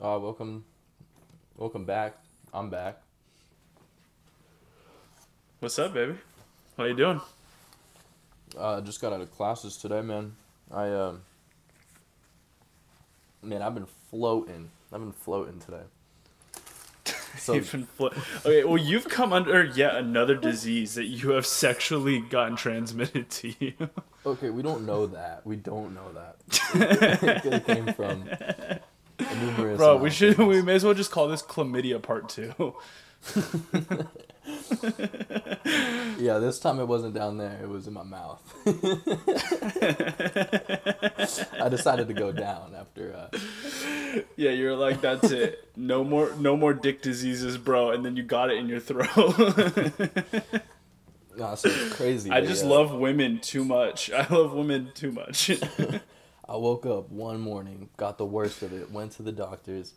Uh, welcome, welcome back. I'm back. What's up, baby? How you doing? Uh, just got out of classes today, man. I um, man, I've been floating. I've been floating today. So You've been flo- okay, well, you've come under yet another disease that you have sexually gotten transmitted to you. okay, we don't know that. We don't know that. it came from numerous. Bro, we should. We may as well just call this chlamydia part two. Yeah, this time it wasn't down there. It was in my mouth. I decided to go down after. Uh, yeah, you're like, that's it. No more, no more dick diseases, bro. And then you got it in your throat. nah, so crazy. I just uh, love women too much. I love women too much. I woke up one morning, got the worst of it, went to the doctors.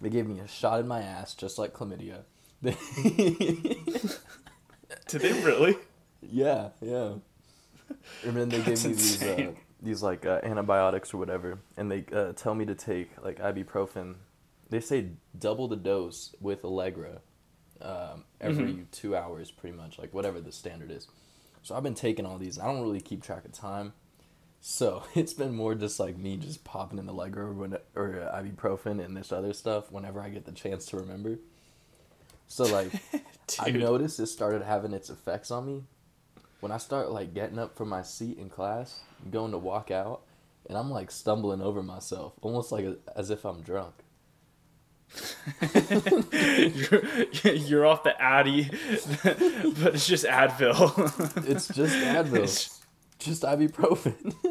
They gave me a shot in my ass, just like chlamydia. Did they really? yeah, yeah. And then they That's me these, uh, these like uh, antibiotics or whatever, and they uh, tell me to take like ibuprofen. They say double the dose with Allegra um, every Mm-hmm. two hours, pretty much, like whatever the standard is. So I've been taking all these. I don't really keep track of time. So it's been more just like me just popping in Allegra or, when, or ibuprofen and this other stuff whenever I get the chance to remember. So like I noticed it started having its effects on me when I start like getting up from my seat in class, going to walk out, and I'm like stumbling over myself, almost like as if I'm drunk. you're, you're off the Addy, but it's just Advil. It's just Advil, It's- just ibuprofen.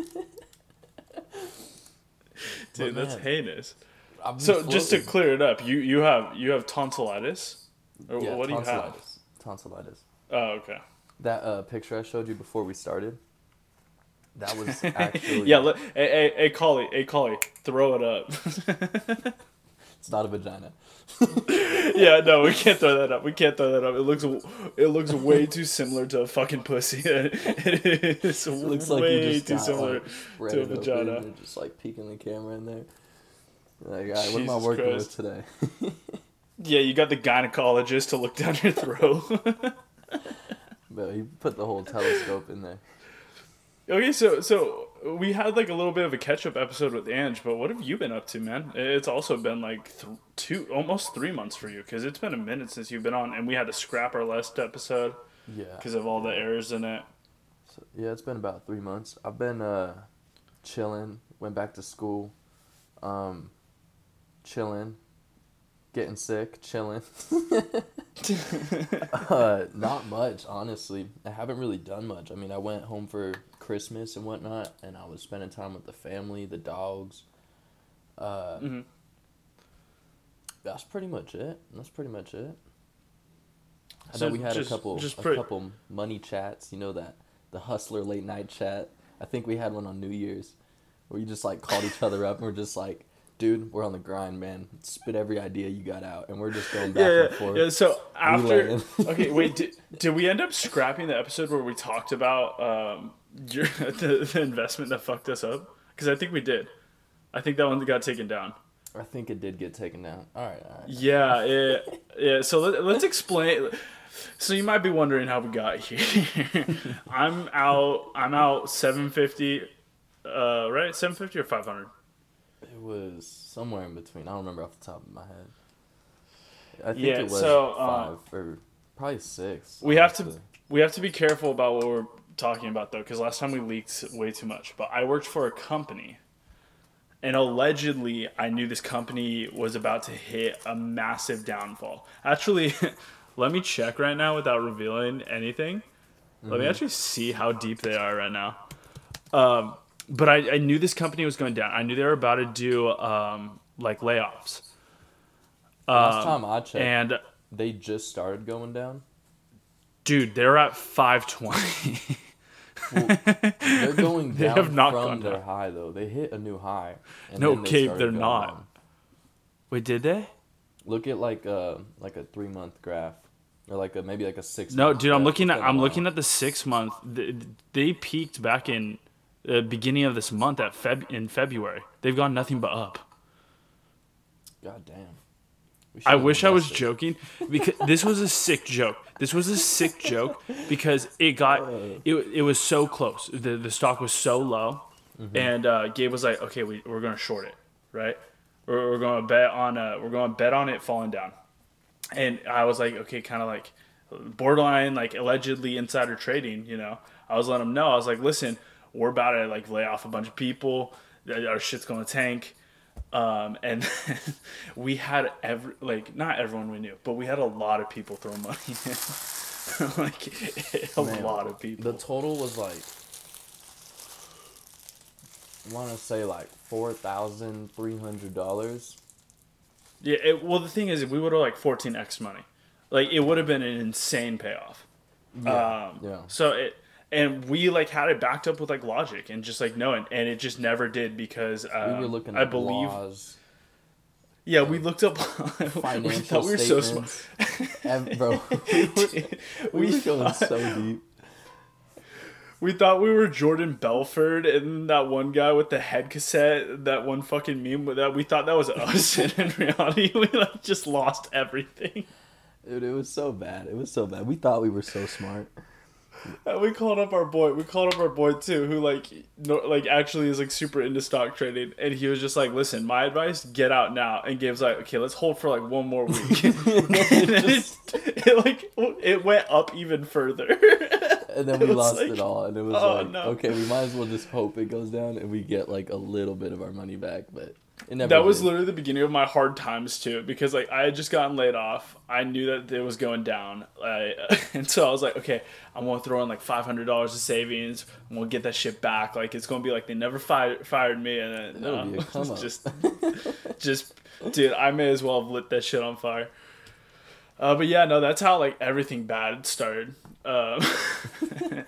Dude, that's heinous. Been So just to clear it up, you you have you have tonsillitis, or yeah, what do you have? tonsillitis. Tonsillitis. Oh, okay. That uh, picture I showed you before we started. That was actually yeah, let, hey, hey, hey, Collie, hey, Collie, throw it up. It's not a vagina. yeah, no, we can't throw that up. We can't throw that up. It looks it looks way too similar to a fucking pussy. it is It looks like way you just too got, similar like, to a vagina. you're just like peeking the camera in there. Like, right, what am I working Christ. with today? Yeah, you got the gynecologist to look down your throat. But he put the whole telescope in there. Okay, so so we had like a little bit of a catch up episode with Ange, but what have you been up to, man? It's also been like th- two, almost three months for you, because it's been a minute since you've been on, and we had to scrap our last episode Yeah. because of all the errors in it. So, yeah, it's been about three months. I've been uh, chilling. Went back to school. Um, chilling. Getting sick. Chilling. uh, not much, honestly. I haven't really done much. I mean, I went home for Christmas and whatnot, and I was spending time with the family, the dogs. Uh, hmm That's pretty much it. That's pretty much it. I So know we had just- a couple, a pre- couple money chats. You know that the hustler late night chat. I think we had one on New Year's, where you just like called each other up and we're just like, "Dude, we're on the grind, man. Spit every idea you got out," and we're just going back Yeah, and forth. yeah. So after, okay, wait, did, did we end up scrapping the episode where we talked about um your the, the investment that fucked us up? Because I think we did. I think that one got taken down. I think it did get taken down. All right, all right. Yeah, yeah, yeah. So let, let's explain. So you might be wondering how we got here. I'm out. I'm out 750. Uh, right, 750 or 500. It was somewhere in between. I don't remember off the top of my head. I think Yeah, it was so, uh, five or probably six. We have to we have to be careful about what we're talking about though, because last time we leaked way too much. But I worked for a company, and allegedly I knew this company was about to hit a massive downfall. Actually, let me check right now without revealing anything. Let me actually see how deep they are right now. Um, but I, I knew this company was going down. I knew they were about to do um, like layoffs. Last Um, time I checked, And they just started going down. dude, they're at 520. They're going They down have not from gone their down. high though. They hit a new high. No, they Cape, they're not. down. Wait, did they? Look at like a like a three month graph, or like a maybe like a six. No, month dude, I'm looking Look at I'm looking at the six month. They, they peaked back in the beginning of this month at Feb in February. They've gone nothing but up. God damn. I wish I was invested. joking because this was a sick joke. This was a sick joke because it got it, it was so close. The the stock was so low, and uh, Gabe was like, "Okay, we we're gonna short it, right? We're, we're gonna bet on uh we're gonna bet on it falling down." And I was like, "Okay, kind of like borderline like allegedly insider trading." You know, I was letting him know. I was like, "Listen, we're about to like lay off a bunch of people. Our shit's gonna tank." Um, and we had every like not everyone we knew, but we had a lot of people throw money in. like a Man, lot of people. The total was like, I want to say like four thousand three hundred dollars. yeah. It, well, the thing is, if we would have like 14x money, like it would have been an insane payoff. Yeah, Um, yeah. So it and we like had it backed up with like logic and just like no and and it just never did because um, We were looking I believe. laws, Yeah, we looked up. we financial thought we were so smart. and, bro, we were, we we were going thought- so deep. We thought we were Jordan Belfort and that one guy with the head cassette, that one fucking meme with that we thought that was us and in reality we like just lost everything. Dude, it was so bad. It was so bad. We thought we were so smart. And we called up our boy. We called up our boy too, who like no, like actually is like super into stock trading, and he was just like, "Listen, my advice: get out now." And Gabe's like, "Okay, let's hold for like one more week." and it, it like it went up even further. And then we lost like, it all. And it was oh, like, no. okay, we might as well just hope it goes down and we get like a little bit of our money back. But That was literally the beginning of my hard times too, because like I had just gotten laid off. I knew that it was going down, I, and so I was like, okay, I'm gonna throw in like five hundred dollars of savings. I'm gonna get that shit back. Like it's gonna be like they never fired fired me, and then That no, be a come up. just, just, dude, I may as well have lit that shit on fire. Uh, but yeah, no, that's how like everything bad started. Um,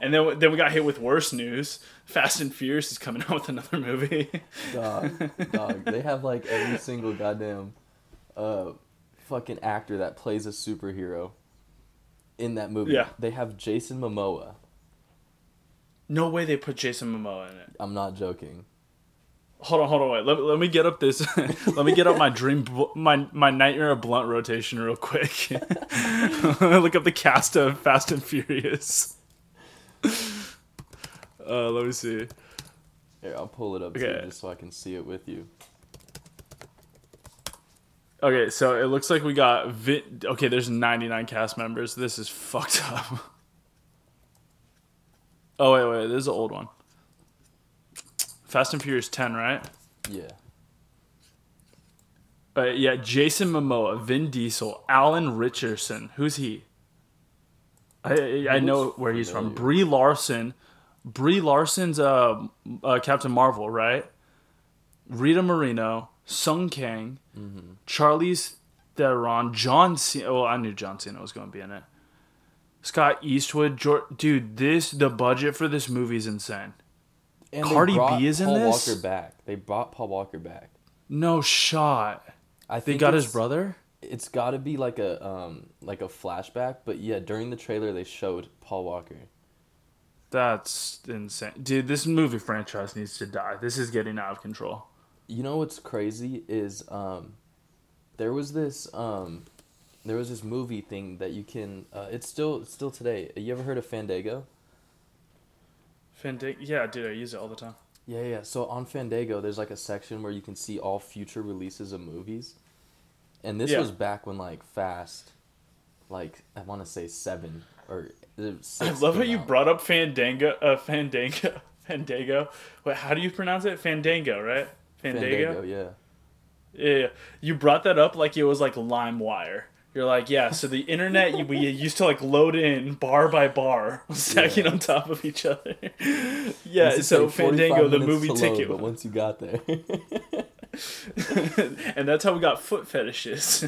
and then then we got hit with worse news. Fast and Furious is coming out with another movie. dog, dog. They have like every single goddamn uh fucking actor that plays a superhero in that movie. Yeah. They have Jason Momoa. No way they put Jason Momoa in it. I'm not joking. Hold on, hold on, wait. Let, let me get up this. let me get up my dream, my my nightmare of blunt rotation real quick. Look up the cast of Fast and Furious. Uh, let me see. Here, I'll pull it up Okay. too, just so I can see it with you. Okay, so it looks like we got Vin. Okay, there's 99 cast members. This is fucked up. Oh wait, wait. This is an old one. Fast and Furious 10, right? Yeah. Uh, yeah, Jason Momoa, Vin Diesel, Alan Ritchson. Who's he? I I, know where he's from. Brie Larson. Brie Larson's uh, uh, Captain Marvel, right? Rita Moreno, Sung Kang, Mm-hmm. Charlize Theron, John Cena. Well, I knew John Cena was going to be in it. Scott Eastwood, Jor- dude. This the budget for this movie is insane. And Cardi B is in Paul this? Walker back. They brought Paul Walker back. No shot. I think They got his brother. It's got to be like a um like a flashback, but yeah, during the trailer they showed Paul Walker. That's insane. Dude, this movie franchise needs to die. This is getting out of control. You know what's crazy is um there was this um there was this movie thing that you can uh, it's still it's still today. You ever heard of Fandango? Fandango. Yeah, dude, I use it all the time. Yeah, yeah. So on Fandango, there's like a section where you can see all future releases of movies. And this Yeah. was back when like Fast, like I want to say seven or uh, six I love how came you brought up Fandango. Uh, Fandango. Fandango. Wait, how do you pronounce it? Fandango, right? Fandango. Fandango. Yeah. Yeah, yeah. You brought that up like it was like LimeWire. You're like, yeah. So the internet we used to like load in bar by bar, stacking Yeah. on top of each other. yeah. So Fandango, the movie load, ticket, but once you got there, and that's how we got foot fetishes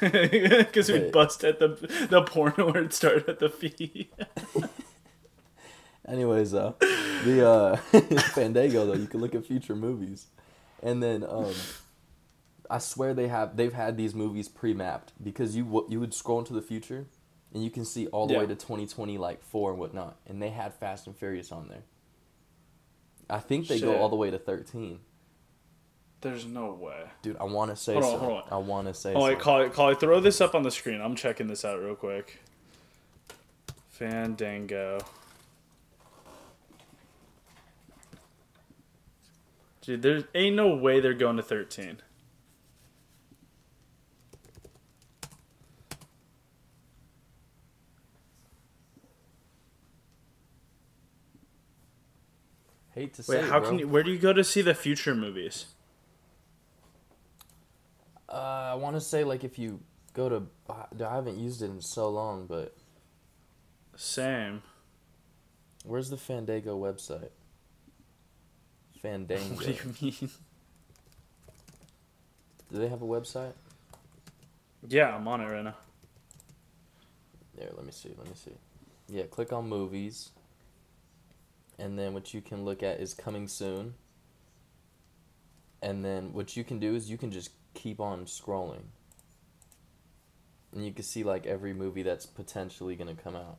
because we Right. bust at the the porno where it started at the feet. Anyways, uh, the uh, Fandango though, you can look at future movies, and then um, I swear they have they've had these movies pre-mapped because you you would scroll into the future, and you can see all the way to twenty twenty like four and whatnot, and they had Fast and Furious on there. I think they go all the way to thirteen. There's no way. Dude, I want to say Hold on, so. hold on. I want to say Oh so. wait, call it. Call it. Throw this up on the screen. I'm checking this out real quick. Fandango. Dude, there ain't no way they're going to 13. Hate to say Wait, it, how bro. can you? Where do you go to see the future movies? Uh, I want to say like if you go to, I haven't used it in so long, but Same. where's the Fandango website? Fandango. What do you mean? Do they have a website? Yeah, I'm on it right now. There, let me see. Let me see. Yeah, click on movies. And then what you can look at is coming soon. And then what you can do is you can just keep on scrolling. And you can see like every movie that's potentially going to come out.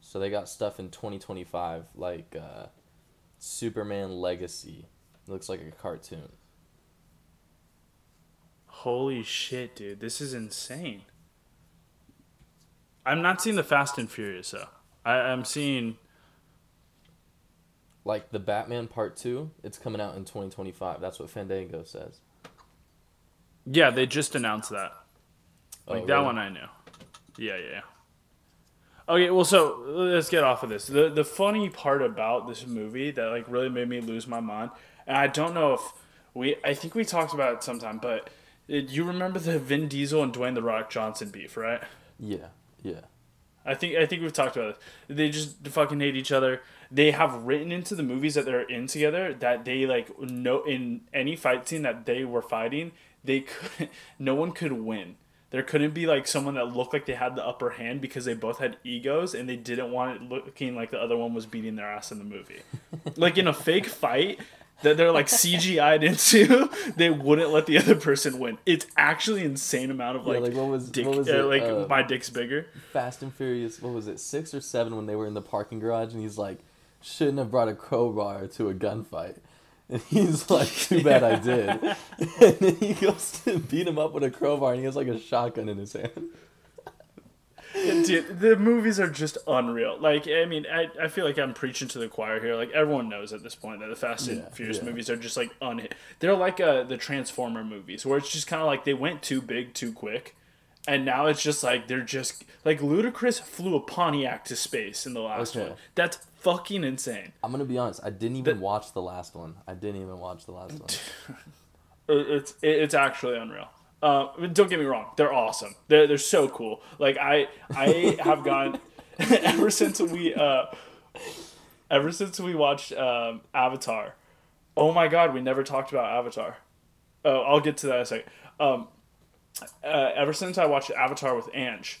So they got stuff in 2025 like uh, Superman Legacy. looks like a cartoon. Holy shit, dude! This is insane. I'm not seeing the Fast and Furious though. I, I'm seeing. Like the Batman Part 2, it's coming out in 2025. That's what Fandango says. Yeah, they just announced that. Like Oh, that really? one I knew. Yeah, yeah. yeah. Okay, well, so let's get off of this. The the funny part about this movie that like really made me lose my mind, and I don't know if we, I think we talked about it sometime, but uh, you remember the Vin Diesel and Dwayne the Rock Johnson beef, right? Yeah, yeah. I think I think we've talked about it. They just fucking hate each other. They have written into the movies that they're in together that they like no in any fight scene that they were fighting, they could no one could win. There couldn't be like someone that looked like they had the upper hand because they both had egos and they didn't want it looking like the other one was beating their ass in the movie. like in a fake fight that they're like CGI'd into, they wouldn't let the other person win. It's actually insane amount of Yeah, like, like, what was- dick, what was uh, like uh, my dick's bigger. Fast and Furious, what was it, six or seven when they were in the parking garage and he's like, shouldn't have brought a crowbar to a gunfight. And he's like, too bad I did. and then he goes to beat him up with a crowbar and he has like a shotgun in his hand. Yeah, Dude, the movies are just unreal. Like, I mean, I, I feel like I'm preaching to the choir here. Like, everyone knows at this point that the Fast and Yeah, Furious yeah. movies are just like un. They're like uh, the Transformer movies, where it's just kind of like they went too big too quick, and now it's just like they're just like Ludacris flew a Pontiac to space in the last Okay. one. That's fucking insane. I'm gonna be honest, I didn't even watch the last one. I didn't even watch the last one. It's it's actually unreal. Uh, don't get me wrong, they're awesome. They're they're so cool. Like I I have gone ever since we uh ever since we watched um, Avatar. Oh my god, we never talked about Avatar. Oh, I'll get to that in a second. Um, uh, ever since I watched Avatar with Ange,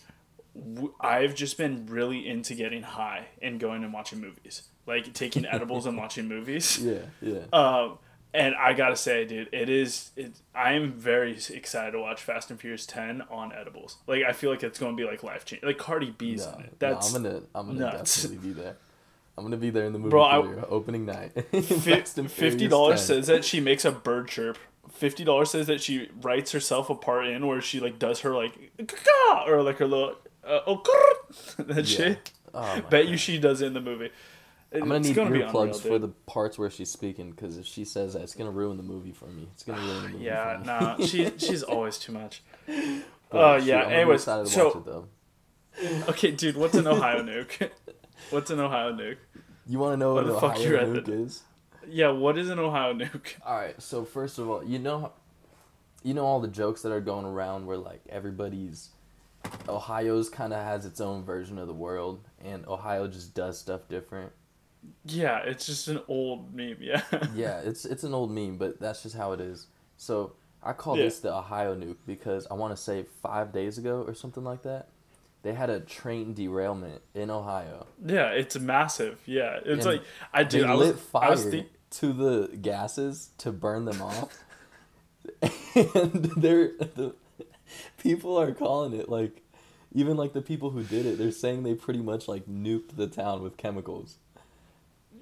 I've just been really into getting high and going and watching movies, like taking edibles and watching movies. Yeah, yeah. Um, and I gotta say, dude, it is. It, I am very excited to watch Fast and Furious Ten on edibles. Like, I feel like it's going to be like life changing. Like Cardi B's No, in it. no, That's I'm gonna, I'm gonna nuts. definitely be there. I'm gonna be there in the movie Bro, I- theater opening night. Fast and Fifty dollars says that she makes a bird chirp. Fifty dollars says that she writes herself a part in where she like does her like or like her little uh, oh that Yeah. shit. Oh Bet you she does it in the movie. I'm gonna need gonna earplugs for the parts where she's speaking because if she says that, it's gonna ruin the movie for me. It's gonna ruin the movie. Yeah, for me. nah, she she's always too much. Oh Uh, shoot, yeah. Be Anyways, so it, okay, dude, what's an Ohio nuke? what's an Ohio nuke? you want to know Why what the fuck Ohio you at nuke the- is? Yeah, what is an Ohio nuke? All right, so first of all, you know, you know all the jokes that are going around where like everybody's Ohio's kind of has its own version of the world, and Ohio just does stuff different. Yeah, it's just an old meme. Yeah. yeah, it's it's an old meme, but that's just how it is. So I call Yeah. this the Ohio nuke because I want to say five days ago or something like that, they had a train derailment in Ohio. Yeah, it's massive. Yeah, it's And like I They do. I lit was, fire I was think, to the gases to burn them off, and they're the people are calling it like, even like the people who did it, they're saying they pretty much like nuked the town with chemicals.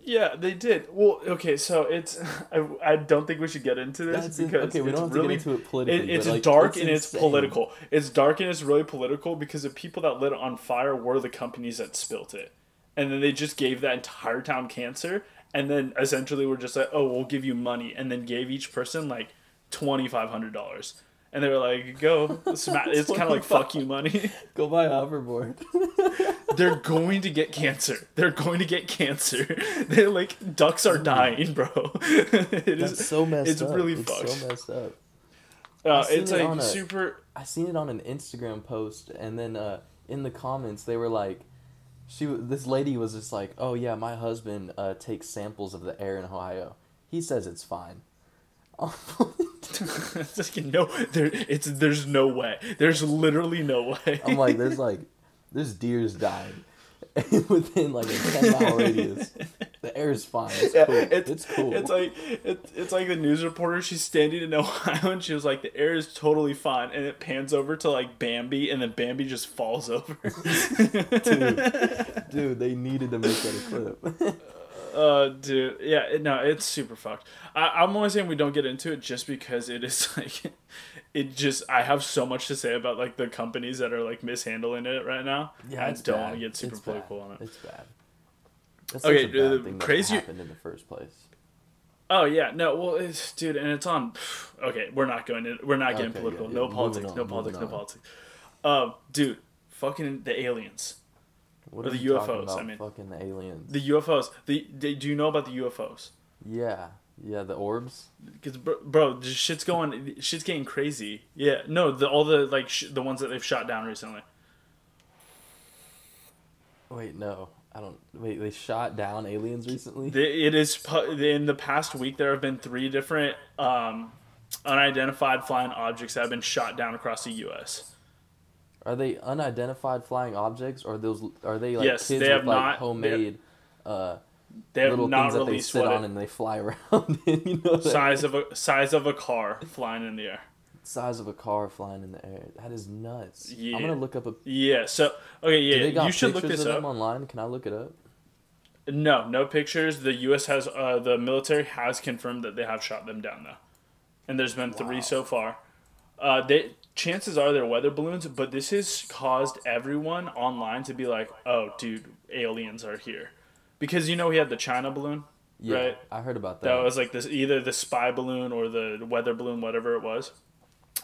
Yeah, they did. Well, okay, so it's I, I don't think we should get into this That's because Okay, we it's don't have to get really into it politically, It, it's like, dark it's and it's political. It's dark and it's really political because the people that lit it on fire were the companies that spilt it, and then they just gave that entire town cancer, and then essentially were just like, oh, we'll give you money, and then gave each person like twenty five hundred dollars. And they were like, "Go!" sma- It's kind of like "fuck you" money. Go buy a hoverboard. They're going to get cancer. They're going to get cancer. They're like ducks are dying, bro. it is That's so messed it's up. really it's fucked. so messed up. uh, it's like a- super. I seen it on an Instagram post, and then uh, in the comments they were like, she this lady was just like, oh yeah, my husband uh, takes samples of the air in Ohio. He says it's fine. It's like no, there. It's there's no way. There's literally no way. I'm like, there's like, there's deers dying within like a ten mile radius. The air is fine. It's Yeah, cool. it's, It's, cool. It's like it's, it's like the news reporter. She's standing in Ohio and she was like, "The air is totally fine," and it pans over to like Bambi, and then Bambi just falls over. dude, dude, they needed to make that a clip. Uh, dude, yeah, it, no, it's super fucked. I, I'm only saying we don't get into it just because it is like, it just I have so much to say about like the companies that are like mishandling it right now. Yeah, I it's don't bad. want to get super It's political bad. on it. It's bad. That's Okay, such a bad uh, thing that crazy- happened in the first place. Oh yeah, no, well, it's, dude, and it's on. Okay, we're not going. In, we're not getting Okay, political. yeah, no politics. moving no politics. No moving on. politics. Um, dude, fucking the aliens, What Or are the UFOs? I mean. fucking the aliens. the UFOs. The, they, do you know about the UFOs? yeah, yeah, the orbs. Because bro, bro, shit's going. Shit's getting crazy. Yeah, no, the all the like sh- the ones that they've shot down recently. Wait, no, I don't. Wait, they shot down aliens recently. It is in the past week. There have been three different um, unidentified flying objects that have been shot down across the U.S. Are they unidentified flying objects, or those are they like Yes, kids they with like not- homemade uh, They have little not things that they sit on it, and they fly around? in, you know, size of a size of a car flying in the air. size of a car flying in the air. That is nuts. Yeah. I'm gonna look up a. Yeah. So okay, Do they yeah, got you should look this up. online? Can I look it up? No, no pictures. The U.S. has uh, the military has confirmed that they have shot them down though, and there's been three so far. Uh, they chances are they're weather balloons, but this has caused everyone online to be like, "Oh, dude, aliens are here," because you know we had the China balloon. Yeah, Right. I heard about that. That was like this either the spy balloon or the weather balloon, whatever it was.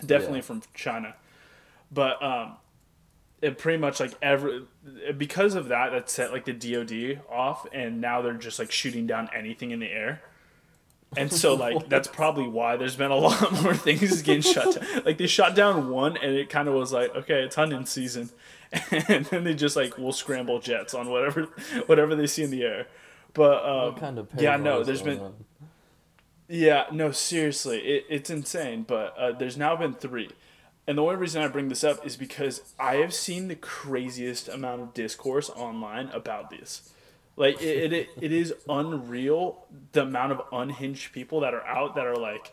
Definitely Yeah. from China. But um it pretty much like every because of that that set like the DoD off and now they're just like shooting down anything in the air. And so like that's probably why there's been a lot more things getting shut down. Like they shot down one and it kind of was like, okay, it's hunting season. And then they just like will scramble jets on whatever whatever they see in the air. But um, kind of yeah, no, there's been on? yeah, no, seriously, it, it's insane. But uh, there's now been three, and the only reason I bring this up is because I have seen the craziest amount of discourse online about this. Like it, it, it is unreal the amount of unhinged people that are out that are like,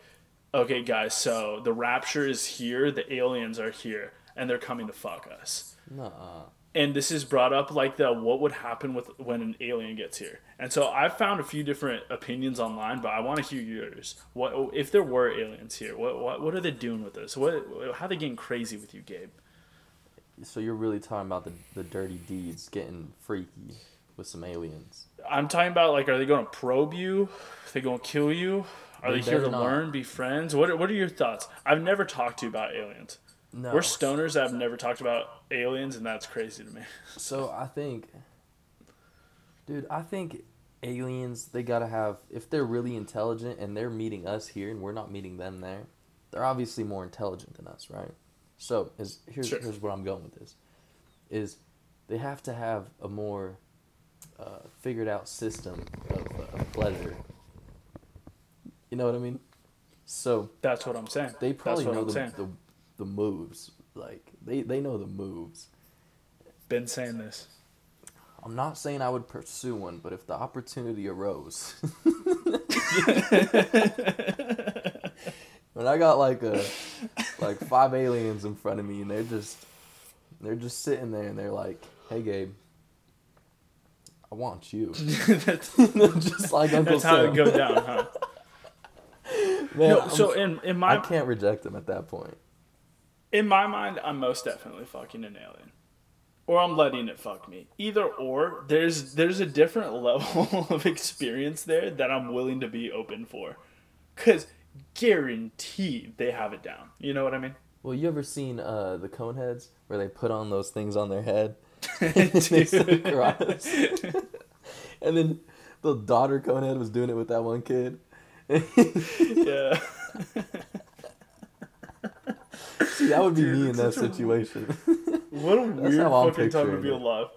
okay, guys, so the rapture is here, the aliens are here, and they're coming to fuck us Nuh-uh. and this is brought up like the what would happen with when an alien gets here. And so I've found a few different opinions online, but I want to hear yours. What if there were aliens here? What what what are they doing with us? What how are they getting crazy with you, Gabe? So you're really talking about the the dirty deeds getting freaky with some aliens? I'm talking about like are they going to probe you? Are they going to kill you? Are They they, here to not. learn, be friends? What are- what are your thoughts? I've never talked to you about aliens. No. We're stoners that have never talked about aliens, and that's crazy to me. So I think, dude, I think aliens they gotta have if they're really intelligent and they're meeting us here and we're not meeting them there, they're obviously more intelligent than us, right? So is here's Sure. here's where I'm going with this, is they have to have a more uh, figured out system of, uh, of pleasure. You know what I mean? So That's what I'm saying. they probably know the, the the moves. Like they they know the moves. Been saying this. I'm not saying I would pursue one, but if the opportunity arose, when I got like a like five aliens in front of me and they're just they're just sitting there and they're like, "Hey, Gabe, I want you. that's, Just like Uncle that's how it goes down, huh? Man, No, I'm- so in in my I can't reject him at that point. in my mind, I'm most definitely fucking an alien, or I'm letting it fuck me. Either or, there's there's a different level of experience there that I'm willing to be open for, cause guaranteed they have it down. You know what I mean? Well, you ever seen uh, the Coneheads where they put on those things on their head? And then the daughter Conehead was doing it with that one kid. yeah. See, that would be Dude, me in that such a- situation. What a weird fucking time to be alive.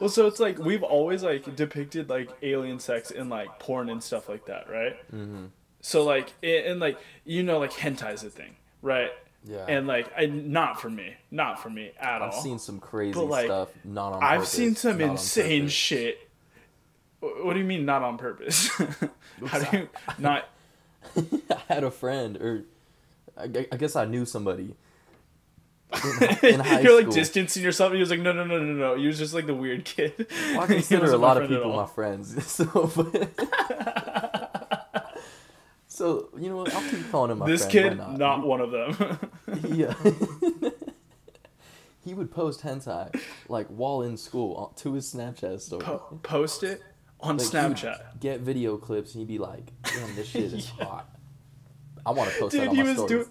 well, so it's like we've always like depicted like alien sex in like porn and stuff like that, right? Mm-hmm. So like and like you know like hentai's a thing, right? Yeah. And like I not for me, not for me at all. I've seen some crazy But, like, stuff, not on purpose. I've purpose, seen some insane shit. What do you mean not on purpose? How do you not? I had a friend, or I, I guess I knew somebody. In, in high You're like school. distancing yourself. He was like, no, no, no, no, no. He was just like the weird kid. Well, I consider a lot of people my friends. So, but- so you know what? I'll keep calling him my This friend. kid, not one of them. Yeah. he would post hentai like while in school uh, to his Snapchat story. Po- post it on Like, Snapchat. Get video clips and he'd be like, "Damn, this shit is hot. I want to post that Dude, on he my was stories." doing.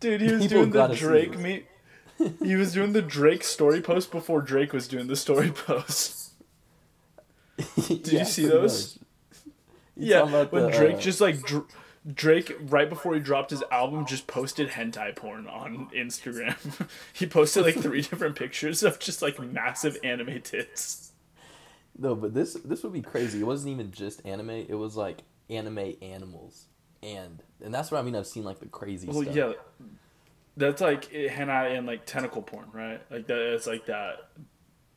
Dude, he was People doing the Drake meet. He was doing the Drake story post before Drake was doing the story post. Did you see those? Yeah, when uh, Drake just like dr- Drake right before he dropped his album just posted hentai porn on Instagram. he posted like three different pictures of just like massive anime tits. no, but this this would be crazy. It wasn't even just anime. It was like anime animals, and and that's what I mean. I've seen like the crazy Well, stuff. yeah, that's like hentai and like tentacle porn, right? Like that. It's like that.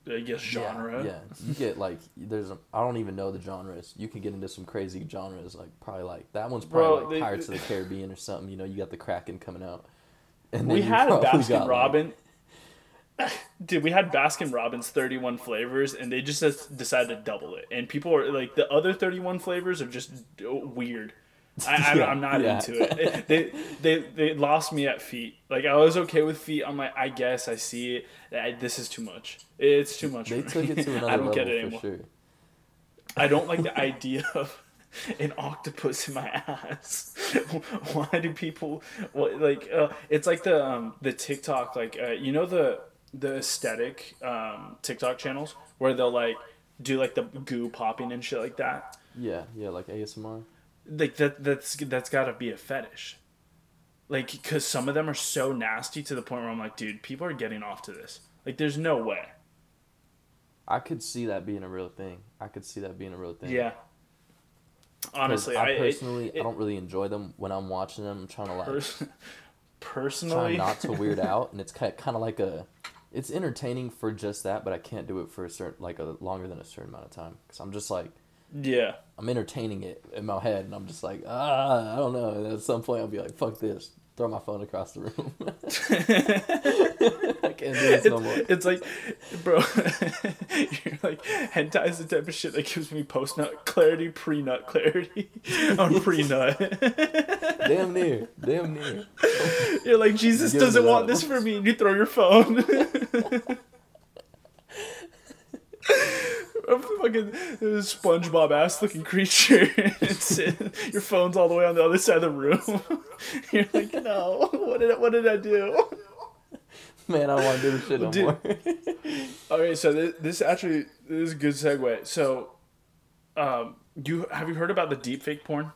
I guess genre. Yeah, yeah. You get like there's a, I don't even know the genres. You can get into some crazy genres like probably like that one's probably Bro, like they- Pirates of the Caribbean or something. You know, you got the Kraken coming out. And We had a Baskin got, like- Dude, we had Baskin Robbins 31 flavors, and they just decided to double it. And people are like, the other 31 flavors are just weird. I, I'm, Yeah, I'm not yeah. into it. They, they they lost me at feet. Like I was okay with feet. I'm like, I guess I see it. I, this is too much. It's too much. They for took me. it to another I don't level get it anymore. sure. I don't like the idea of an octopus in my ass. Why do people what, like? Uh, it's like the um, the TikTok like uh, you know the the aesthetic um, TikTok channels where they'll like do like the goo popping and shit like that. Yeah, yeah, like ASMR. Like that that's that's got to be a fetish. Like, because some of them are so nasty to the point where I'm like, dude, people are getting off to this. Like, there's no way. I could see that being a real thing. I could see that being a real thing. yeah Honestly, I I, personally it- I don't really enjoy them when I'm watching them. I'm trying to like pers- trying personally, not to weird out, and it's kind kind of like a, it's entertaining for just that, but I can't do it for a certain like a longer than a certain amount of time because I'm just like yeah. I'm entertaining it in my head, and I'm just like ah I don't know. And at some point I'll be like fuck this, throw my phone across the room. I can't do this no more. It's like, bro, you're like, hentai is the type of shit that gives me post nut clarity, pre nut clarity. I'm pre nut. Damn near, damn near. You're like, Jesus it doesn't want this for me, and you throw your phone. A fucking SpongeBob ass looking creature. It's, your phone's all the way on the other side of the room. You're like, no, what did I, what did I do? Man, I want to do this shit no Dude. more. Okay, so this, this actually this is a good segue. So, um, you have you heard about the deepfake porn?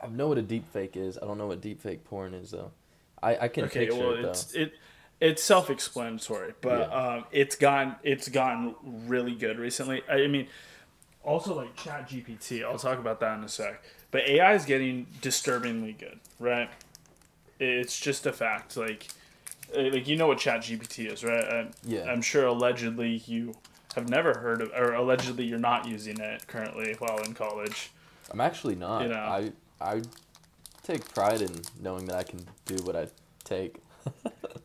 I know what a deep fake is. I don't know what deep fake porn is though. I, I can Okay, picture well, it though. it's it it's self-explanatory, but Yeah. um, it's gotten it's gotten really good recently. I, I mean, also like Chat GPT. I'll talk about that in a sec. But AI is getting disturbingly good, right? It's just a fact. Like, uh, like you know what Chat GPT is, right? i Yeah. I'm sure allegedly you have never heard of, or allegedly you're not using it currently while in college. I'm actually not. You know. I I take pride in knowing that I can do what I take.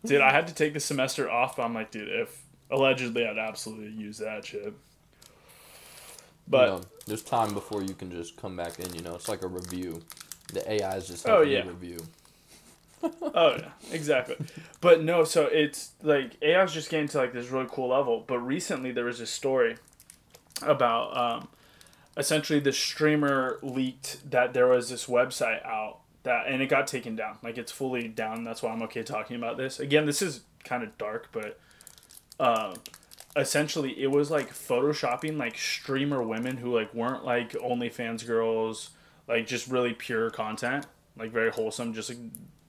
Dude, I had to take the semester off. But I'm like, dude, if allegedly, I'd absolutely use that shit. But you know, there's time before you can just come back in. You know, it's like a review. The AI is just Oh, yeah. review. Oh yeah, exactly. But no, so it's like AI is just getting to like this really cool level. But recently there was a story about um, essentially the streamer leaked that there was this website out that and it got taken down. Like it's fully down. That's why I'm okay talking about this. Again, this is kind of dark, but um, essentially it was like photoshopping like streamer women who like weren't like OnlyFans girls, like just really pure content, like very wholesome, just like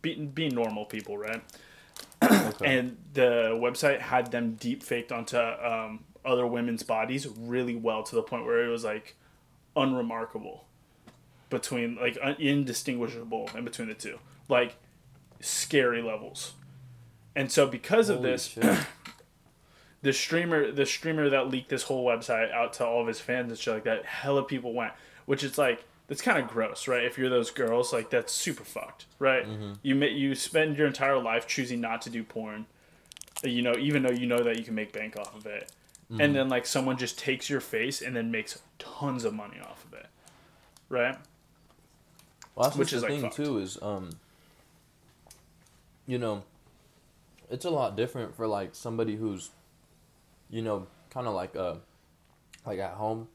being being normal people, right? Okay. and the website had them deep faked onto um, other women's bodies really well to the point where it was like unremarkable between like indistinguishable in between the two. Like scary levels. And so because of this the streamer the streamer that leaked this whole website out to all of his fans and shit like that hella people went. Which is like that's kind of gross right? If you're those girls like that's super fucked right? Mm-hmm. You ma- you spend your entire life choosing not to do porn uh, you know even though you know that you can make bank off of it. And mm-hmm. then like someone just takes your face and then makes tons of money off of it right Well, that's Which is, the like, thing fucked. too is um, you know, it's a lot different for like somebody who's, you know, kind of like uh, like at home,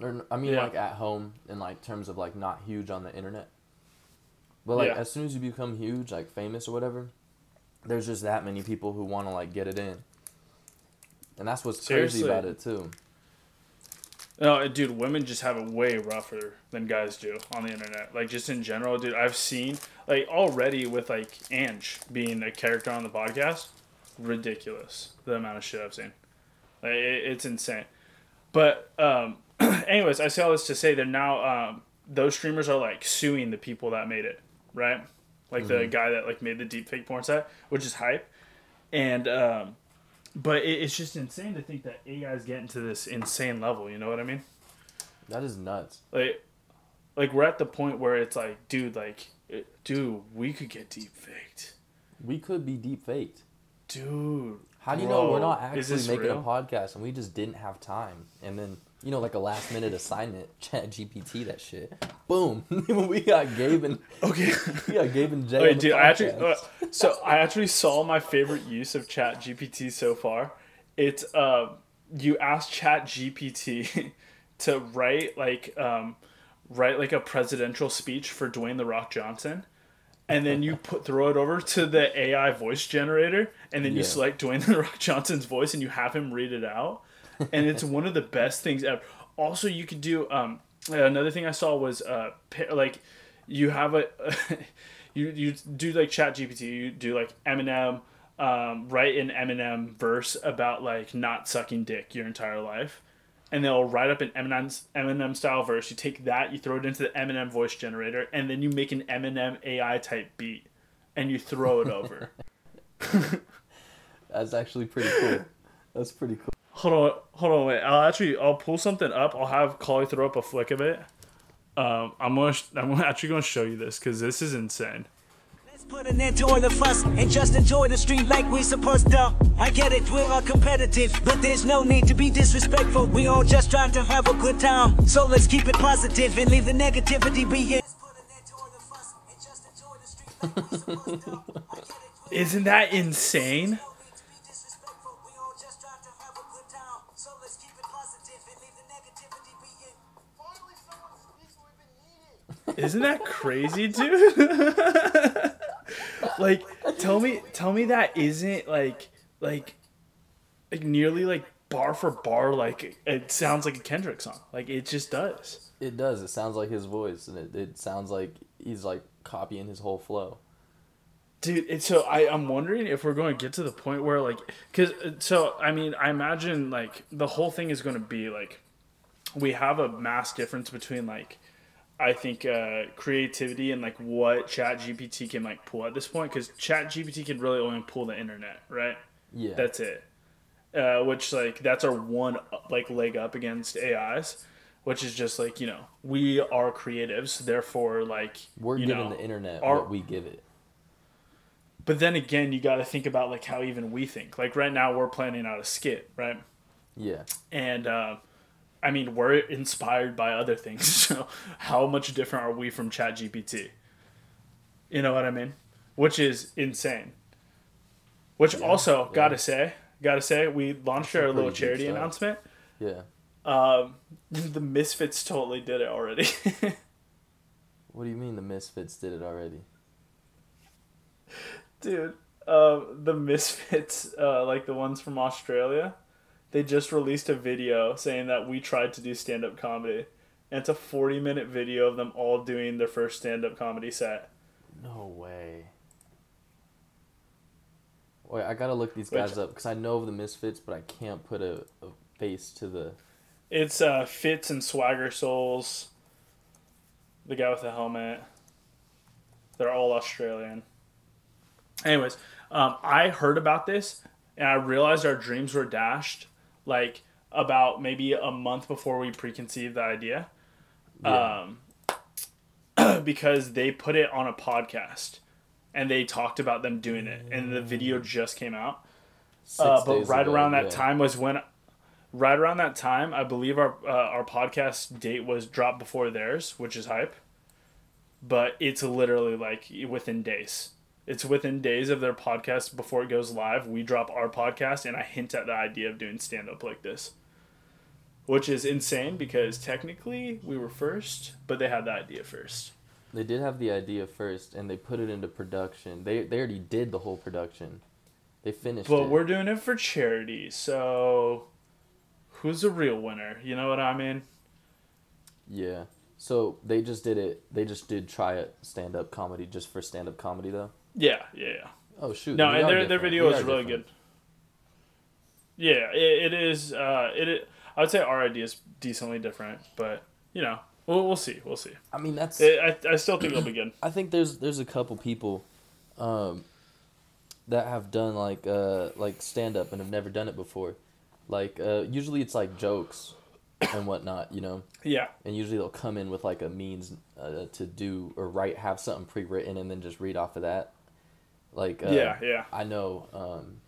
or I mean Yeah. like at home in like terms of like not huge on the internet. But like Yeah. as soon as you become huge, like famous or whatever, there's just that many people who want to like get it in. And that's what's crazy about it too. No, dude, women just have it way rougher than guys do on the internet. Like just in general, dude. I've seen like already with like Ange being a character on the podcast, ridiculous the amount of shit I've seen. Like it, it's insane. But um, anyways, I say all this to say that now um, those streamers are like suing the people that made it, right? Like the guy that like made the deep fake porn site, which is hype. And um, but it, it's just insane to think that AI is getting to this insane level. You know what I mean? That is nuts. like like we're at the point where it's like dude like it, dude we could get deep faked We could be deep faked. dude How do you know we're not actually making real? a podcast and we just didn't have time? And then, you know, like a last minute assignment, chat GPT that shit. Boom. we got Gabe and okay we got Gabe and Jay. Wait, dude, I actually uh, so I actually saw my favorite use of Chat GPT so far. It's uh, you ask Chat GPT to write like um, write like a presidential speech for Dwayne the Rock Johnson, and then you put throw it over to the AI voice generator, and then you Yeah. select Dwayne the Rock Johnson's voice, and you have him read it out, and it's one of the best things ever. Also, you could do um, another thing I saw was uh, like you have a you you do like chat gpt you do like eminem um, write an eminem verse about like not sucking dick your entire life and they'll write up an eminem eminem style verse you take that you throw it into the eminem voice generator and then you make an eminem ai type beat and you throw it over That's actually pretty cool. That's pretty cool. Hold on hold on wait i'll actually i'll pull something up i'll have Collie throw up a flick of it um, i'm gonna i'm actually gonna show you this because this is insane Let's put an end to all the fuss and just enjoy the street like we supposed to. I get it, we're all competitive, but there's no need to be disrespectful. We all just trying to have a good time. So let's keep it positive and leave the negativity be it. Let's put Isn't that crazy, dude? like, tell me, tell me that isn't like, like, like nearly like bar for bar. Like, it sounds like a Kendrick song. Like, it just does. It does. It sounds like his voice, and it, it sounds like he's like copying his whole flow. Dude, it's so I I'm wondering if we're going to get to the point where like cuz uh, so I mean, I imagine like the whole thing is going to be like we have a mass difference between like I think uh, creativity and like what Chat GPT can like pull at this point because Chat GPT can really only pull the internet, right? Yeah. That's it. Uh, which like that's our one like leg up against AIs, which is just like you know we are creatives, therefore like We're you giving know, the internet our- what we give it. but then again, you got to think about like how even we think. Like right now, we're planning out a skit, right? Yeah. And uh, I mean, we're inspired by other things. So how much different are we from ChatGPT? You know what I mean? Which is insane. Which also yeah. gotta say, gotta say, we launched our little charity announcement. Yeah. Um, the Misfits totally did it already. What do you mean the Misfits did it already? Dude, uh, the Misfits, uh, like the ones from Australia, they just released a video saying that we tried to do stand up comedy. And it's a 40 minute video of them all doing their first stand up comedy set. No way. Wait, I gotta look these Which- guys up because I know of the Misfits, but I can't put a, a face to the. It's uh, Fitz and Swagger Souls, the guy with the helmet. They're all Australian. Anyways, um, I heard about this and I realized our dreams were dashed like about maybe a month before we preconceived the idea. Yeah. Um, because they put it on a podcast and they talked about them doing it and the video just came out. Uh, but right ago, around that yeah. time was when, right around that time, I believe our uh, our podcast date was dropped before theirs, which is hype. But it's literally like within days. It's within days of their podcast before it goes live. We drop our podcast, and I hint at the idea of doing stand up like this, which is insane because technically we were first, but they had the idea first. They did have the idea first, and they put it into production. They they already did the whole production. They finished But it. we're doing it for charity, so who's the real winner? You know what I mean? Yeah. So they just did it. They just did try it stand up comedy just for stand up comedy though. Yeah, yeah, yeah. Oh shoot. No, and their their video We is really different. good. Yeah, it, it is. Uh, it, it. I would say our idea is decently different, but you know, we'll we'll see. We'll see. I mean that's. It, I I still think it'll be good. I think there's there's a couple people, um, that have done like uh like stand up and have never done it before, like uh usually it's like jokes, and whatnot you know, Yeah, and usually they'll come in with like a means uh, to do or write have something pre written and then just read off of that, like uh, yeah, yeah. I know. Um,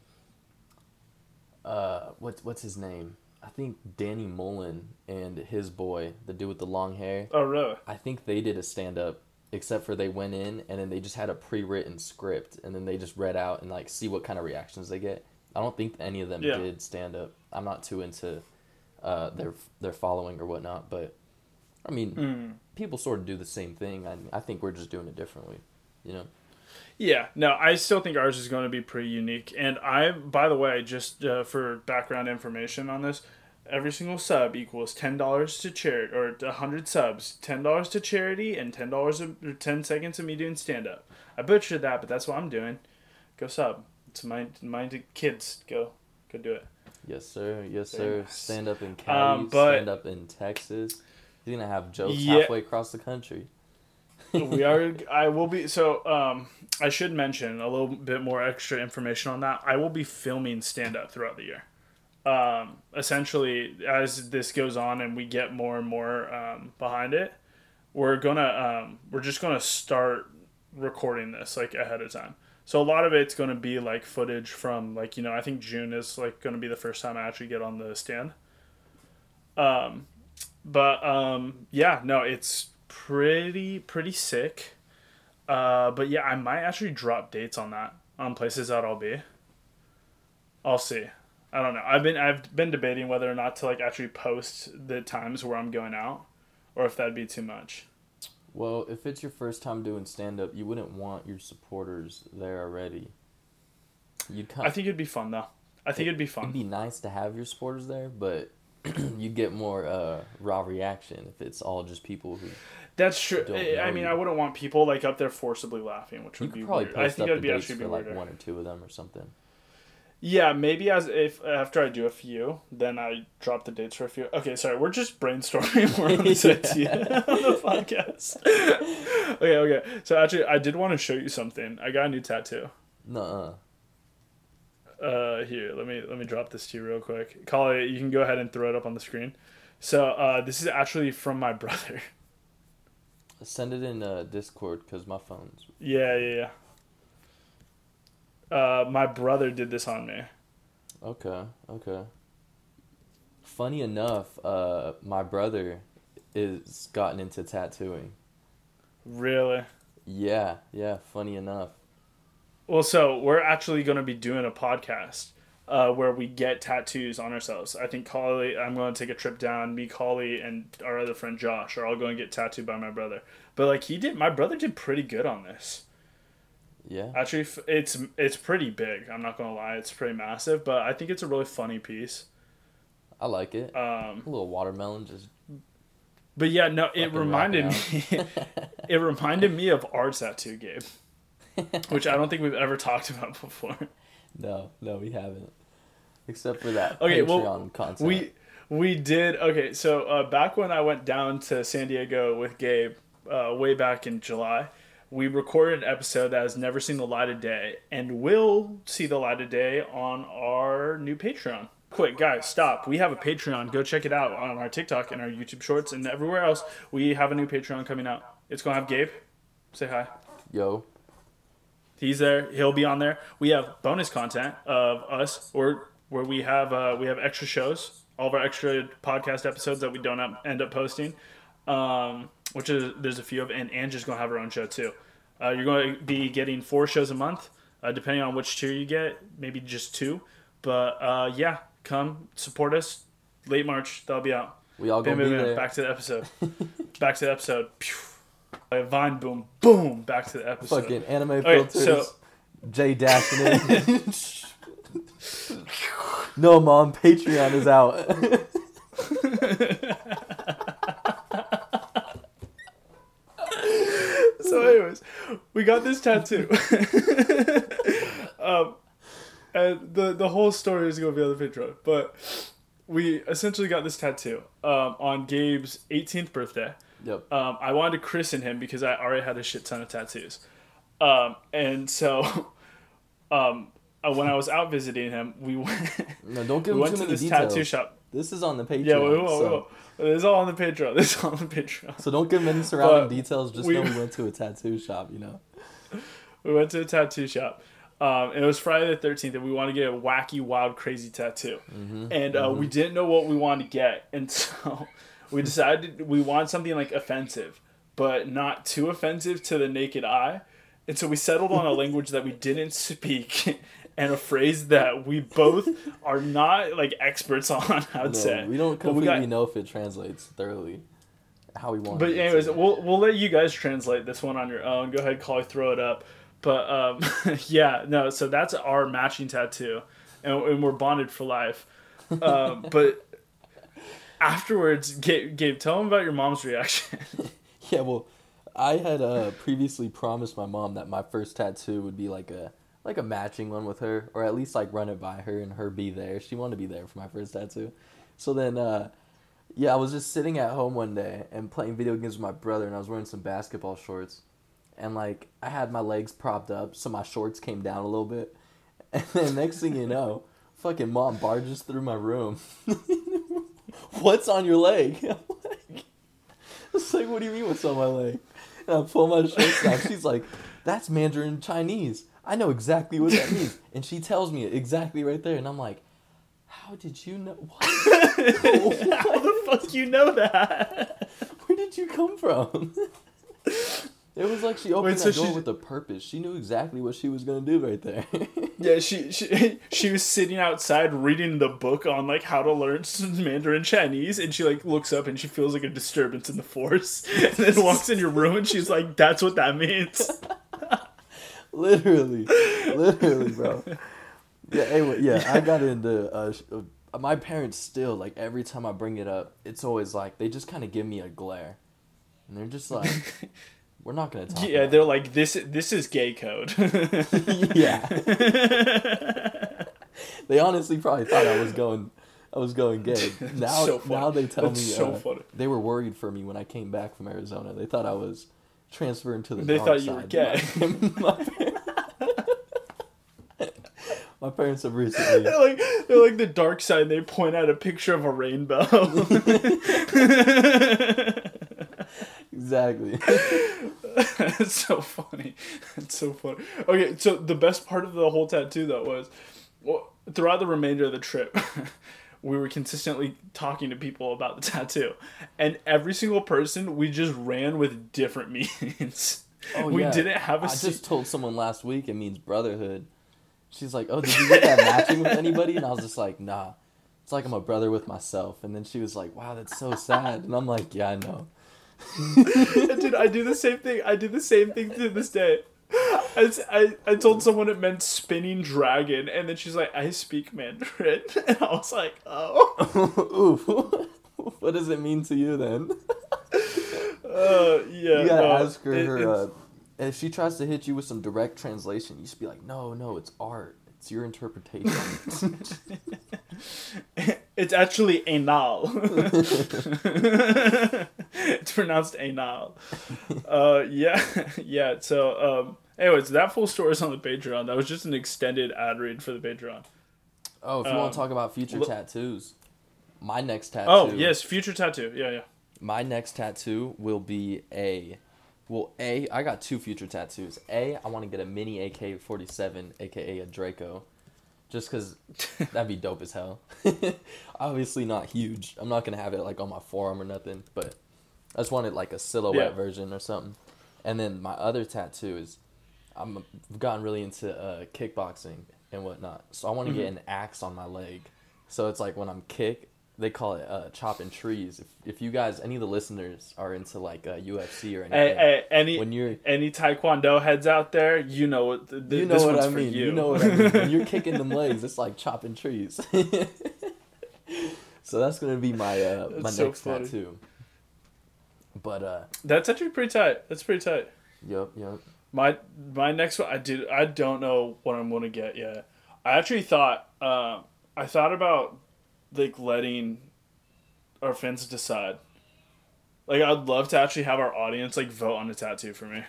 uh, what's what's his name? I think Danny Mullen and his boy, the dude with the long hair. Oh, really? I think they did a stand up, except for they went in and then they just had a pre written script and then they just read out and like see what kind of reactions they get. I don't think any of them Yeah. did stand up. I'm not too into uh, their their following or whatnot, but I mean, Mm. people sort of do the same thing. I I think we're just doing it differently, you know. Yeah, no, I still think ours is going to be pretty unique. And I, by the way, just uh, for background information on this, every single sub equals ten dollars to charity, or a hundred subs, ten dollars to charity, and ten dollars or ten seconds of me doing stand up. I butchered that, but that's what I'm doing. Go sub. It's my my kids. Go go do it. Yes, sir. Yes, sir. nice. Stand up in Cali. Um, but- stand up in Texas. He's gonna have jokes Yeah. halfway across the country. We are. I will be. So um, I should mention a little bit more extra information on that. I will be filming stand up throughout the year. Um, essentially, as this goes on and we get more and more um, behind it, we're gonna um, we're just gonna start recording this like ahead of time. So a lot of it's gonna be like footage from like you know I think June is like gonna be the first time I actually get on the stand. Um, but um, yeah, no, it's pretty pretty sick. Uh, but yeah, I might actually drop dates on that on places that I'll be. I'll see. I don't know. I've been I've been debating whether or not to like actually post the times where I'm going out, or if that'd be too much. Well, if it's your first time doing stand up, you wouldn't want your supporters there already. You'd kind I think it'd be fun though. I think it'd be fun. it'd be nice to have your supporters there, but you'd get more uh, raw reaction if it's all just people who. That's true. I I mean, you. I wouldn't want people like up there forcibly laughing, which You would be probably weird. I think that'd be actually be like weirder. one or two of them or something. Yeah, maybe as if after I do a few, then I drop the dates for a few. Okay, sorry, we're just brainstorming more on this idea on the podcast. okay, okay. So actually, I did want to show you something. I got a new tattoo. Nuh-uh. Uh, here, let me let me drop this to you real quick. Call it. You can go ahead and throw it up on the screen. So uh, this is actually from my brother. Send it in uh, Discord because my phone's. yeah, yeah, yeah. Uh, my brother did this on me. Okay, okay. Funny enough, uh, my brother is gotten into tattooing. Really? Yeah, yeah. Funny enough. Well, so we're actually going to be doing a podcast uh, where we get tattoos on ourselves. I think Collie, I'm going to take a trip down. Me, Collie, and our other friend Josh are all going to get tattooed by my brother. But like he did, my brother did pretty good on this. Yeah. Actually, it's it's pretty big. I'm not gonna lie, it's pretty massive. But I think it's a really funny piece. I like it. Um, a little watermelon, just but yeah, no, it reminded me. it reminded me of our tattoo, Gabe, which I don't think we've ever talked about before. No, no, we haven't. Except for that Okay, Patreon well, content. We we did okay. So uh, back when I went down to San Diego with Gabe, uh, way back in July, we recorded an episode that has never seen the light of day and will see the light of day on our new Patreon. Quick, guys, stop. We have a Patreon. Go check it out on our TikTok and our YouTube Shorts and everywhere else. We have a new Patreon coming out. It's gonna have Gabe. Say hi. Yo, He's there. He'll be on there. We have bonus content of us, or where we have uh, we have extra shows, all of our extra podcast episodes that we don't up, end up posting. Um, which is there's a few of, and Angie's gonna have her own show too. Uh, you're going to be getting four shows a month, uh, depending on which tier you get. Maybe just two, but uh, yeah, come support us. Late March, that'll be out. we all Bam, gonna bam, be bam. there. Back to the episode. Back to the episode. Pew. Like Vine boom, boom. Back to the episode. Fucking anime Okay, filters. so- Jay dashing in. no, mom, Patreon is out. so anyways we got this tattoo um and the the whole story is gonna be on the Patreon, but we essentially got this tattoo um, on Gabe's 18th birthday. Yep. Um, I wanted to christen him because I already had a shit ton of tattoos, um, and so um, uh, when I was out visiting him, we went No, don't give we went too to many this details. tattoo shop. This is on the Patreon. Yeah, we will. so, We will. It's all on the Patreon. This is on the Patreon. so don't give him any surrounding But details. Just we- know we went to a tattoo shop. You know. We went to a tattoo shop. Um, and it was Friday the 13th, and we wanted to get a wacky, wild, crazy tattoo. And uh, we didn't know what we wanted to get. And so we decided we want something like offensive, but not too offensive to the naked eye. And so we settled on a language that we didn't speak and a phrase that we both are not like experts on, I'd No, say. we don't But we completely got- know if it translates thoroughly how we want. But it anyways, we'll we'll let you guys translate this one on your own. Go ahead, Collie, throw it up. But um, yeah, no. So that's our matching tattoo, and, and we're bonded for life. Um, but afterwards, Gabe, Gabe, tell them about your mom's reaction. Yeah, well, I had uh, previously promised my mom that my first tattoo would be like a like a matching one with her, or at least like run it by her and her be there. She wanted to be there for my first tattoo. So then, uh, yeah, I was just sitting at home one day and playing video games with my brother, and I was wearing some basketball shorts, and like I had my legs propped up, so my shorts came down a little bit, and then next thing you know, fucking mom barges through my room. What's on your leg? I'm like, it's like, what do you mean what's on my leg? And I pull my shorts down. She's like, that's Mandarin Chinese. I know exactly what that means. And she tells me it exactly right there. And I'm like, how did you know? What? How the fuck you know that? Where did you come from? It was like she opened Wait, so that door she- with a purpose. She knew exactly what she was gonna do right there. Yeah, she, she she was sitting outside reading the book on like how to learn Mandarin Chinese, and she like looks up and she feels like a disturbance in the force, and then walks in your room and she's like, "That's what that means." literally, literally, bro. Yeah, anyway, yeah. I got into uh, uh, my parents still like every time I bring it up, it's always like they just kind of give me a glare, and they're just like, "We're not gonna talk." Yeah, they're like, "This this is gay code." yeah. they honestly probably thought I was going. I was going gay. Now, so funny. now they tell That's me so uh, they were worried for me when I came back from Arizona. They thought I was transferring to the. They dark thought you were gay. My, my, my parents have recently. they're like they're like the dark side. They point out a picture of a rainbow. Exactly. it's so funny. It's so funny. Okay, so the best part of the whole tattoo though was, well, throughout the remainder of the trip, we were consistently talking to people about the tattoo, and every single person we just ran with different meanings. Oh, we yeah. didn't have a I se- just told someone last week it means brotherhood. She's like, "Oh, did you get that matching with anybody?" And I was just like, "Nah, it's like I'm a brother with myself." And then she was like, "Wow, that's so sad." And I'm like, "Yeah, I know." Dude, I do the same thing. I do the same thing to this day. I I told someone it meant spinning dragon, and then she's like, I speak Mandarin. And I was like, oh. Ooh, what does it mean to you then? Uh, yeah. You gotta no, ask her. it- her uh, if she tries to hit you with some direct translation, you should be like, "No, no, it's art. It's your interpretation." It's actually anal. it's pronounced anal. Uh, yeah, yeah. So, um, anyways, that full story is on the Patreon. That was just an extended ad read for the Patreon. oh, if you Um, want to talk about future look- tattoos, my next tattoo. Oh yes, future tattoo. Yeah, yeah. My next tattoo will be a. Well, A, I got two future tattoos. A, I want to get a mini AK 47, aka a Draco. Just because that'd be dope as hell. Obviously, not huge. I'm not going to have it like on my forearm or nothing, but I just wanted like a silhouette Yeah. version or something. And then my other tattoo is I'm, I've gotten really into uh, kickboxing and whatnot. So I want to get Mm-hmm. an axe on my leg. So it's like when I'm kick, they call it uh, chopping trees. If, if you guys, any of the listeners are into like uh, UFC or anything, any when you're any taekwondo heads out there, you know what th- you know what I mean. you. You know what I mean. When you're kicking them legs, it's like chopping trees. so that's gonna be my uh, my That's so next funny. tattoo. But uh, That's actually pretty tight. That's pretty tight. yep, yep. My my next one, I did. I don't know what I'm gonna get yet. I actually thought. Uh, I thought about like letting our fans decide. Like I'd love to actually have our audience like vote on a tattoo for me.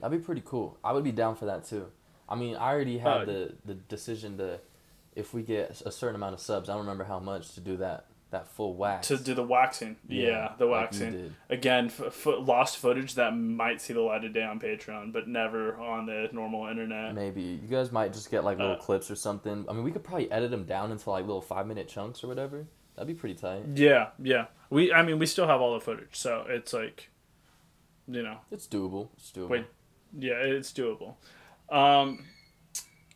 That'd be pretty cool. I would be down for that too. I mean, I already had Uh, the the decision to, if we get a certain amount of subs, I don't remember how much to do that that full wax. To do the waxing, yeah, the waxing. did. Again, f- fo- lost footage that might see the light of day on Patreon, but never on the normal internet. Maybe you guys might just get like little Uh, clips or something. I mean, we could probably edit them down into like little five minute chunks or whatever. That'd be pretty tight. Yeah, yeah. We, I mean, we still have all the footage, so it's like, you know, It's doable. It's doable. Wait. yeah, it's doable. Um,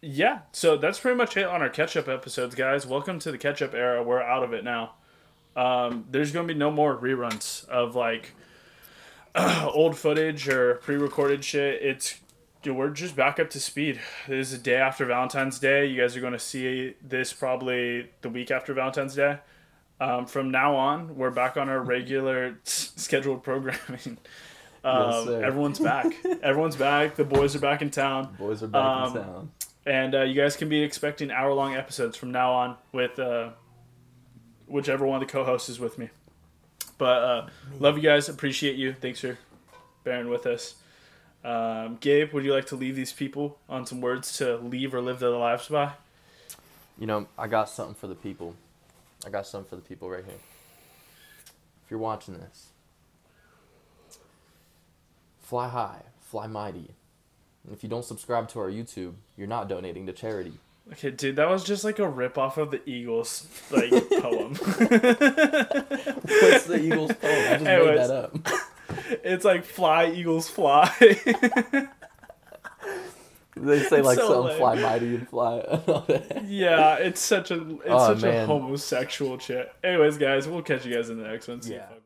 yeah, so that's pretty much it on our catch up episodes, guys. Welcome to the catch up era. We're out of it now. Um, there's gonna be no more reruns of like old footage or pre-recorded shit. It's dude, we're just back up to speed. This is the day after Valentine's Day. You guys are gonna see this probably the week after Valentine's Day. Um, from now on, we're back on our regular scheduled programming. Um, sir. everyone's back. everyone's back. The boys are back in town. Boys are back Um, in town. And uh, you guys can be expecting hour long episodes from now on with uh, whichever one of the co hosts is with me. But uh, love you guys. Appreciate you. Thanks for bearing with us. Um, Gabe, would you like to leave these people on some words to leave or live their lives by? You know, I got something for the people. I got something for the people right here. If you're watching this, fly high, fly mighty. And if you don't subscribe to our YouTube, you're not donating to charity. Okay, dude, that was just like a rip off of the Eagles like poem. What's the Eagles poem? I just Anyways. made that up. it's like fly, Eagles, fly. They say It's like so something lame. fly mighty and fly. and all that. yeah, it's such a it's Oh, such a homosexual shit. Anyways, guys, we'll catch you guys in the next one. See Yeah. folks.